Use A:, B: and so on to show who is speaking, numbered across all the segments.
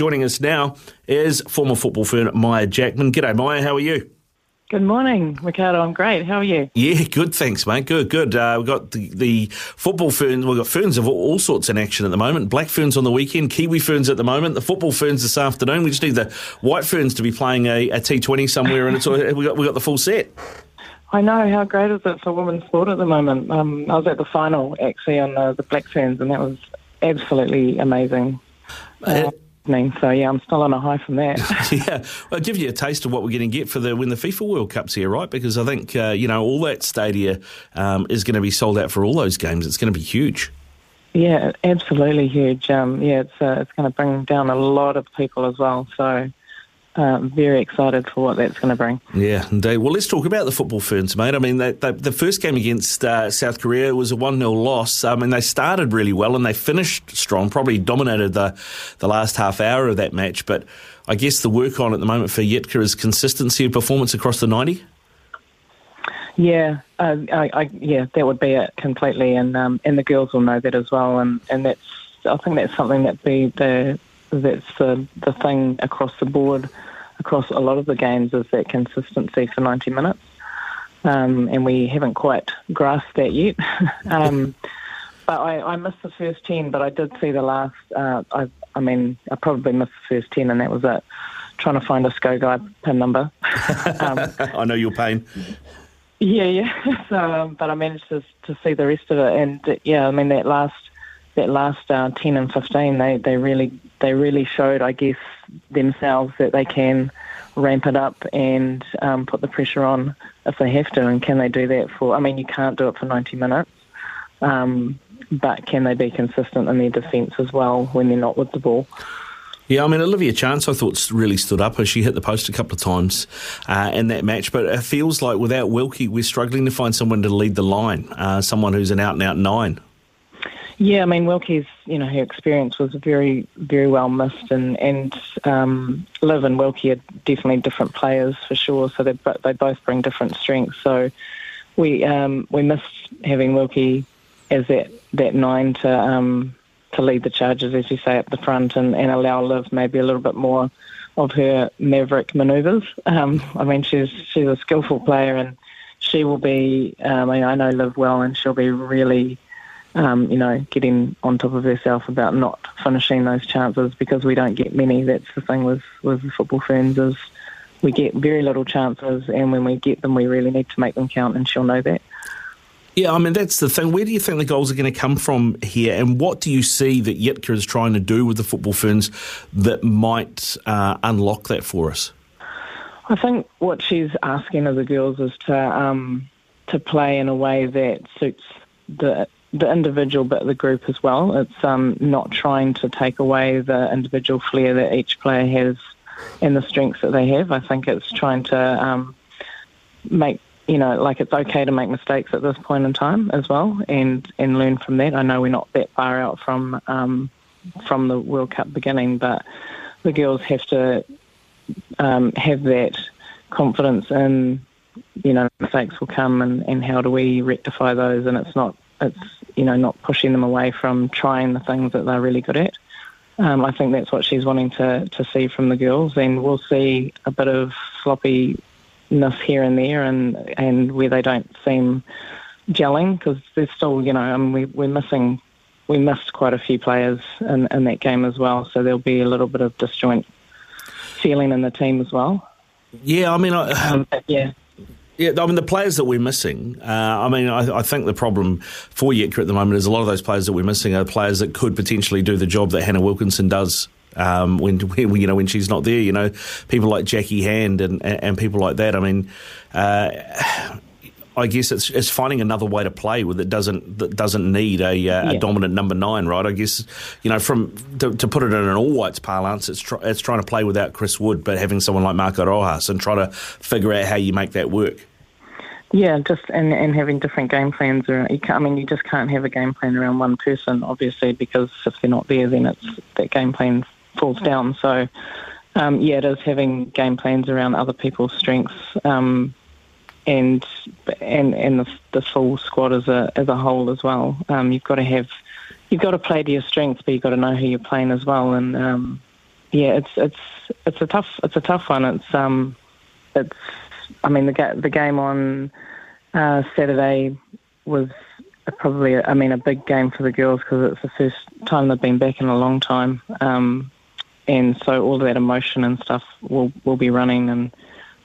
A: Joining us now is former football fan Maia Jackman. G'day, Maia. How are you?
B: Good morning, Ricardo. I'm great. How are you?
A: Yeah, good. Thanks, mate. Good, good. Uh, we've got the, the football ferns. We've got ferns of all, all, sorts in action at the moment. Black ferns on the weekend, Kiwi ferns at the moment, the football ferns this afternoon. We just need the white ferns to be playing a a T20 somewhere, and it's all, we got we got the full set.
B: I know. How great is it for women's sport at the moment? Um, I was at the final actually on the, the Black Ferns, and that was absolutely amazing. Uh, so yeah, I'm still on a high from that.
A: yeah, well, it gives you a taste of what we're going to get for the when the FIFA World Cup's here, right? Because I think uh, you know all that stadia um, is going to be sold out for all those games. It's going to be huge.
B: Yeah, absolutely huge. Um, yeah, it's uh, it's going to bring down a lot of people as well. So uh, very excited for what that's going to bring.
A: Yeah, indeed. Well, let's talk about the football ferns, mate. I mean, they, they, the first game against uh, South Korea was a 1 0 loss. I mean, they started really well and they finished strong, probably dominated the, the last half hour of that match. But I guess the work on at the moment for Jitka is consistency of performance across the 90.
B: Yeah, uh, I, I, yeah, that would be it completely, and um, and the girls will know that as well, and, and that's I think that's something that the the that's the the thing across the board, across a lot of the games, is that consistency for 90 minutes. Um, and we haven't quite grasped that yet. um, but I, I, missed the first 10, but I did see the last. Uh, I, I, mean, I probably missed the first 10, and that was it. Trying to find a SCO guide pin number.
A: um, I know your pain.
B: Yeah, yeah. So, um, but I managed to to see the rest of it, and yeah, I mean that last that last uh, 10 and 15, they, they really they really showed, I guess, themselves that they can ramp it up and um, put the pressure on if they have to. And can they do that for? I mean, you can't do it for 90 minutes, um, but can they be consistent in their defence as well when they're not with the ball?
A: Yeah, I mean, Olivia Chance, I thought really stood up as she hit the post a couple of times uh, in that match. But it feels like without Wilkie, we're struggling to find someone to lead the line, uh, someone who's an out and out nine.
B: Yeah, I mean, Wilkie's, you know, her experience was very, very well missed, and and um, Liv and Wilkie are definitely different players for sure. So they they both bring different strengths. So we um, we missed having Wilkie as that that nine to um, to lead the charges, as you say, up the front, and, and allow Liv maybe a little bit more of her maverick manoeuvres. Um, I mean, she's she's a skillful player, and she will be. Um, I, mean, I know Liv well, and she'll be really um, you know, getting on top of herself about not finishing those chances because we don't get many. That's the thing with, with the football fans is we get very little chances, and when we get them, we really need to make them count, and she'll know that.
A: Yeah, I mean, that's the thing. Where do you think the goals are going to come from here? And what do you see that Jitka is trying to do with the football ferns that might uh, unlock that for us?
B: I think what she's asking of the girls is to um, to play in a way that suits the the individual but the group as well. It's um, not trying to take away the individual flair that each player has and the strengths that they have. I think it's trying to um, make you know like it's okay to make mistakes at this point in time as well and and learn from that. I know we're not that far out from um, from the World Cup beginning, but the girls have to um, have that confidence in you know mistakes will come and, and how do we rectify those and it's not it's you know not pushing them away from trying the things that they're really good at. Um, I think that's what she's wanting to to see from the girls, and we'll see a bit of sloppiness here and there, and and where they don't seem gelling because there's still you know I mean, we we're missing we missed quite a few players in, in that game as well, so there'll be a little bit of disjoint feeling in the team as well.
A: Yeah, I mean, I,
B: um, yeah.
A: Yeah, I mean the players that we're missing. Uh, I mean, I, I, think the problem for Jitka at the moment is a lot of those players that we're missing are players that could potentially do the job that Hannah Wilkinson does um, when, when, you know when she's not there. You know, people like Jacqui Hand and and, people like that. I mean. Uh, I guess it's, it's finding another way to play with it doesn't that doesn't need a, uh, yeah. a dominant number nine, right? I guess you know from to, to put it in an all whites parlance, it's try, it's trying to play without Chris Wood, but having someone like Marco Rojas and try to figure out how you make that work.
B: Yeah, just and, and having different game plans. Around, you can't, I mean, you just can't have a game plan around one person, obviously, because if they're not there, then it's that game plan falls down. So, um, yeah, it is having game plans around other people's strengths, um, and and and the, the full squad as a as a whole as well. Um, you've got to have you've got to play to your strengths, but you've got to know who you're playing as well. And um, yeah, it's it's it's a tough it's a tough one. It's um it's I mean, the, the game on uh, Saturday was probably, I mean, a big game for the girls because it's the first time they've been back in a long time. Um, and so all that emotion and stuff will, will be running and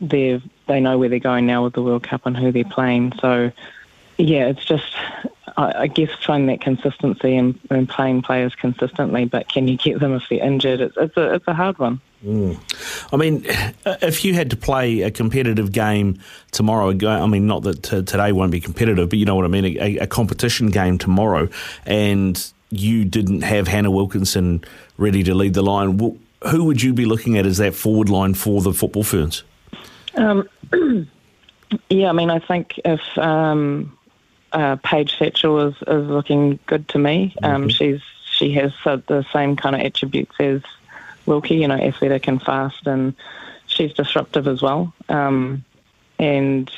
B: they they know where they're going now with the World Cup and who they're playing. So, yeah, it's just, I, I guess, finding that consistency and, and, playing players consistently, but can you get them if they're injured? It's, it's, a, it's a hard one.
A: Mm. I mean, if you had to play a competitive game tomorrow, I mean, not that t- today won't be competitive, but you know what I mean, a, a, competition game tomorrow, and you didn't have Hannah Wilkinson ready to lead the line, who would you be looking at as that forward line for the football ferns?
B: Um, yeah, I mean, I think if um, uh, Paige Satchell is, is looking good to me, um, mm-hmm. she's she has the same kind of attributes as Wilkie, you know, athletic and fast, and she's disruptive as well. Um, and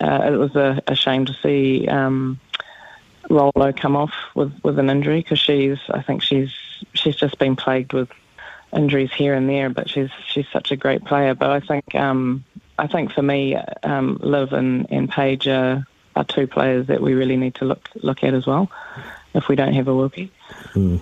B: uh, it was a, a, shame to see um, Rolo come off with, with an injury because she's, I think she's she's just been plagued with injuries here and there, but she's she's such a great player. But I think um, I think for me, um, Liv and, and Paige are, are two players that we really need to look look at as well if we don't have a Wilkie.
A: Mm.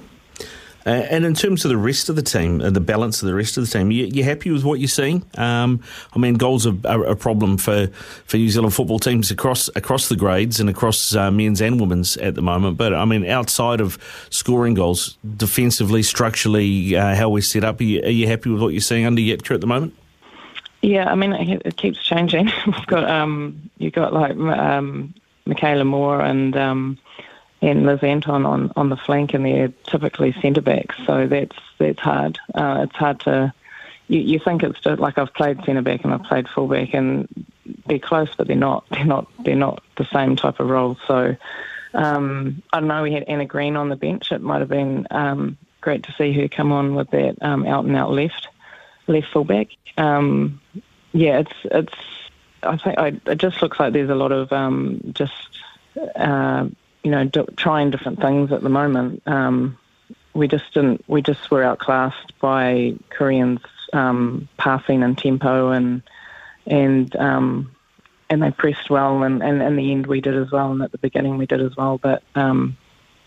A: Uh, and in terms of the rest of the team, uh, the balance of the rest of the team, you, you happy with what you're seeing? Um, I mean, goals are, are, a problem for, for New Zealand football teams across across the grades and across uh, men's and women's at the moment. But I mean, outside of scoring goals, defensively, structurally, uh, how we're set up, are you, are you, happy with what you're seeing under Jitka at the moment?
B: Yeah, I mean, it, it keeps changing. We've got um, you got like um, Meikayla Moore and. Um, and Liz Anton on, on the flank, and they're typically centre backs, so that's that's hard. Uh, it's hard to you, you think it's just like I've played centre back and I've played full back, and they're close, but they're not. They're not. They're not the same type of role. So um, I don't know. We had Anna Green on the bench. It might have been um, great to see her come on with that um, out and out left left fullback. Um, yeah, it's it's. I think I, it just looks like there's a lot of um, just. Uh, you know, trying different things at the moment. Um, we just didn't. We just were outclassed by Koreans um, passing and tempo, and and um, and they pressed well, and, and in the end we did as well, and at the beginning we did as well. But um,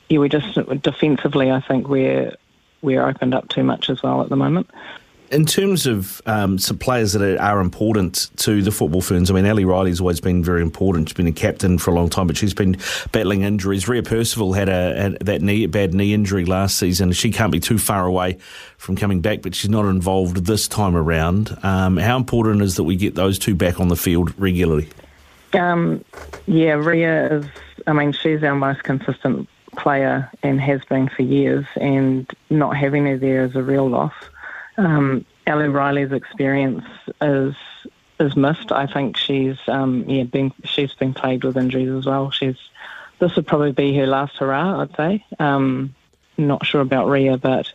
B: yeah, we just defensively, I think we're we're opened up too much as well at the moment
A: in terms of um, some players that are, important to the football ferns, I mean, Ali Riley's always been very important. She's been a captain for a long time, but she's been battling injuries. Ria Percival had a that knee, bad knee injury last season. She can't be too far away from coming back, but she's not involved this time around. Um, how important is that we get those two back on the field regularly?
B: Um, yeah, Ria is. I mean, she's our most consistent player and has been for years, and not having her there is a real loss um, Ali Riley's experience is is missed. I think she's um, yeah been she's been plagued with injuries as well. She's this would probably be her last hurrah, I'd say. Um, not sure about Ria, but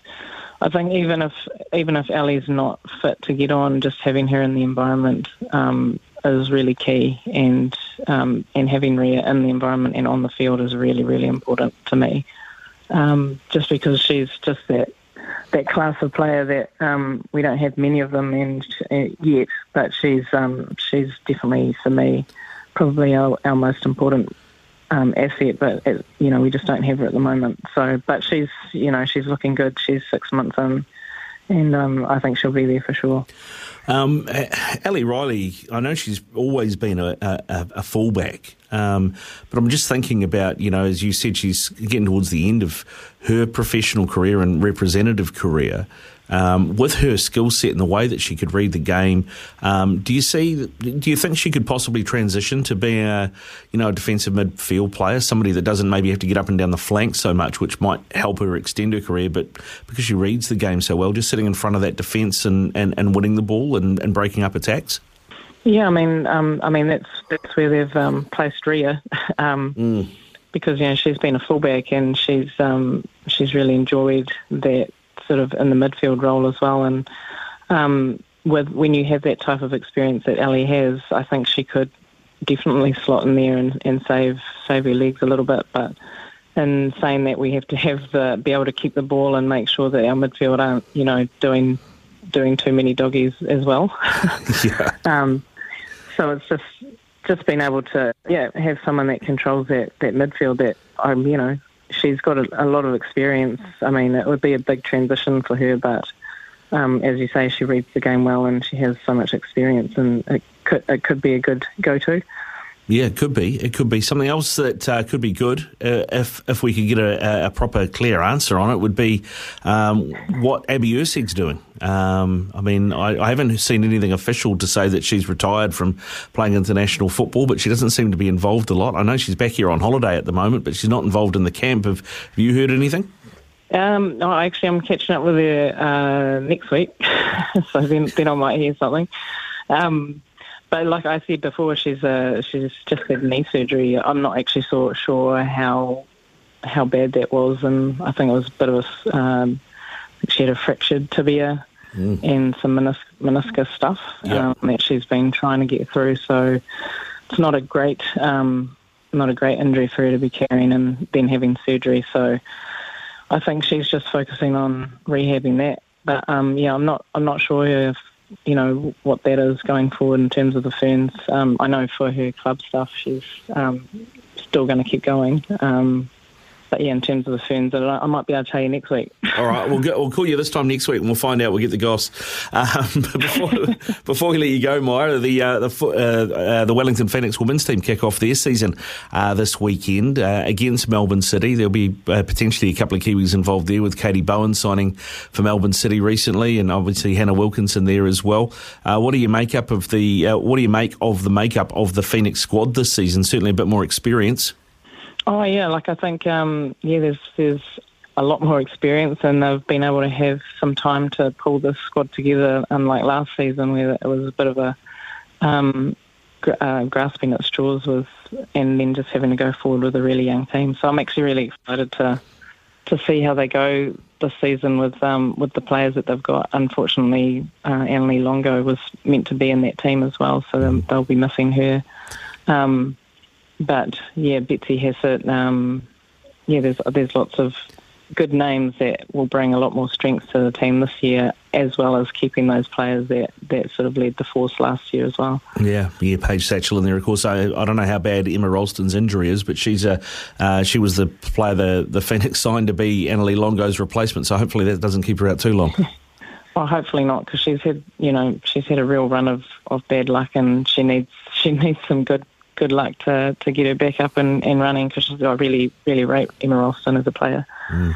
B: I think even if even if Ali's not fit to get on, just having her in the environment um, is really key, and um, and having Ria in the environment and on the field is really really important to me. Um, just because she's just that that class of player that um, we don't have many of them and uh, yet, but she's um, she's definitely for me probably our, our most important um, asset. But it, you know we just don't have her at the moment. So, but she's you know she's looking good. She's six months in, and um, I think she'll be there for sure.
A: Um, Ali Riley, I know she's always been a, a, a fullback, um, but I'm just thinking about, you know, as you said, she's getting towards the end of her professional career and representative career. Um, with her skill set and the way that she could read the game, um, do you see? Do you think she could possibly transition to being a, you know, a defensive midfield player, somebody that doesn't maybe have to get up and down the flank so much, which might help her extend her career, but because she reads the game so well, just sitting in front of that defence and, and, and winning the ball and, and breaking up attacks?
B: Yeah, I mean, um, I mean that's that's where they've um, placed Ria, um,
A: mm.
B: because you know she's been a fullback and she's um, she's really enjoyed that sort of in the midfield role as well. And um, with when you have that type of experience that Ali has, I think she could definitely slot in there and, and save save her legs a little bit. But in saying that, we have to have the be able to keep the ball and make sure that our midfield aren't you know doing doing too many doggies as well.
A: yeah.
B: Um, so it's just just being able to yeah have someone that controls that that midfield that I'm you know she's got a, a lot of experience. I mean it would be a big transition for her, but um, as you say, she reads the game well and she has so much experience, and it could it could be a good go to.
A: Yeah, it could be. It could be something else that uh, could be good uh, if if we could get a, a, proper, clear answer on it. Would be um, what Abby Erceg's doing. Um, I mean, I, I, haven't seen anything official to say that she's retired from playing international football, but she doesn't seem to be involved a lot. I know she's back here on holiday at the moment, but she's not involved in the camp. Have, have you heard anything?
B: Um, no, actually, I'm catching up with her uh, next week, so then, then I might hear something. Um, but like I said before, she's uh, she's just had knee surgery. I'm not actually so sure how how bad that was, and I think it was a bit of a um, she had a fractured tibia mm. and some menis- meniscus stuff
A: yeah.
B: um, that she's been trying to get through. So it's not a great um, not a great injury for her to be carrying and then having surgery. So I think she's just focusing on rehabbing that. But um, yeah, I'm not I'm not sure if you know what that is going forward in terms of the ferns. Um, I know for her club stuff, she's um, still going to keep going. Um, but yeah, in terms of the ferns, I might be able to tell you next week.
A: All right, we'll, get, we'll call you this time next week and we'll find out. We'll get the goss. Um, before, before we let you go, Maia, the uh, the, uh, uh, the Wellington Phoenix women's team kick off their season uh, this weekend uh, against Melbourne City. There'll be uh, potentially a couple of Kiwis involved there with Katie Bowen signing for Melbourne City recently, and obviously Hannah Wilkinson there as well. what do you make up of the What do you make of the makeup of the Phoenix squad this season? Certainly a bit more experience.
B: Oh yeah, like I think um, yeah, there's there's a lot more experience and they've been able to have some time to pull this squad together. Unlike last season where it was a bit of a um, gr- uh, grasping at straws with, and then just having to go forward with a really young team. So I'm actually really excited to to see how they go this season with um, with the players that they've got. Unfortunately, uh, Annalie Longo was meant to be in that team as well, so they'll be missing her. Um, but yeah, Betsy Hassett. Um, yeah, there's there's lots of good names that will bring a lot more strength to the team this year, as well as keeping those players that, that sort of led the force last year as well.
A: Yeah, yeah, Paige Satchell in there, of course. I, I don't know how bad Emma Rolston's injury is, but she's a uh, she was the player the the Phoenix signed to be Annalie Longo's replacement. So hopefully that doesn't keep her out too long.
B: well, hopefully not, because she's had you know she's had a real run of, of bad luck, and she needs she needs some good good luck to, to get her back up and, and running because I really, really rate Emma Rolston as a player.
A: Mm.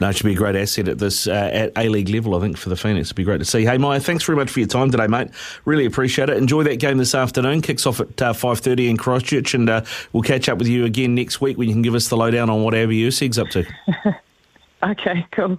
A: No, should be a great asset at this uh, at A League level. I think for the Phoenix, it'd be great to see. Hey, Maia, thanks very much for your time today, mate. Really appreciate it. Enjoy that game this afternoon. Kicks off at uh, five thirty in Christchurch, and uh, we'll catch up with you again next week when you can give us the lowdown on what Abby Erceg's up to.
B: okay, cool.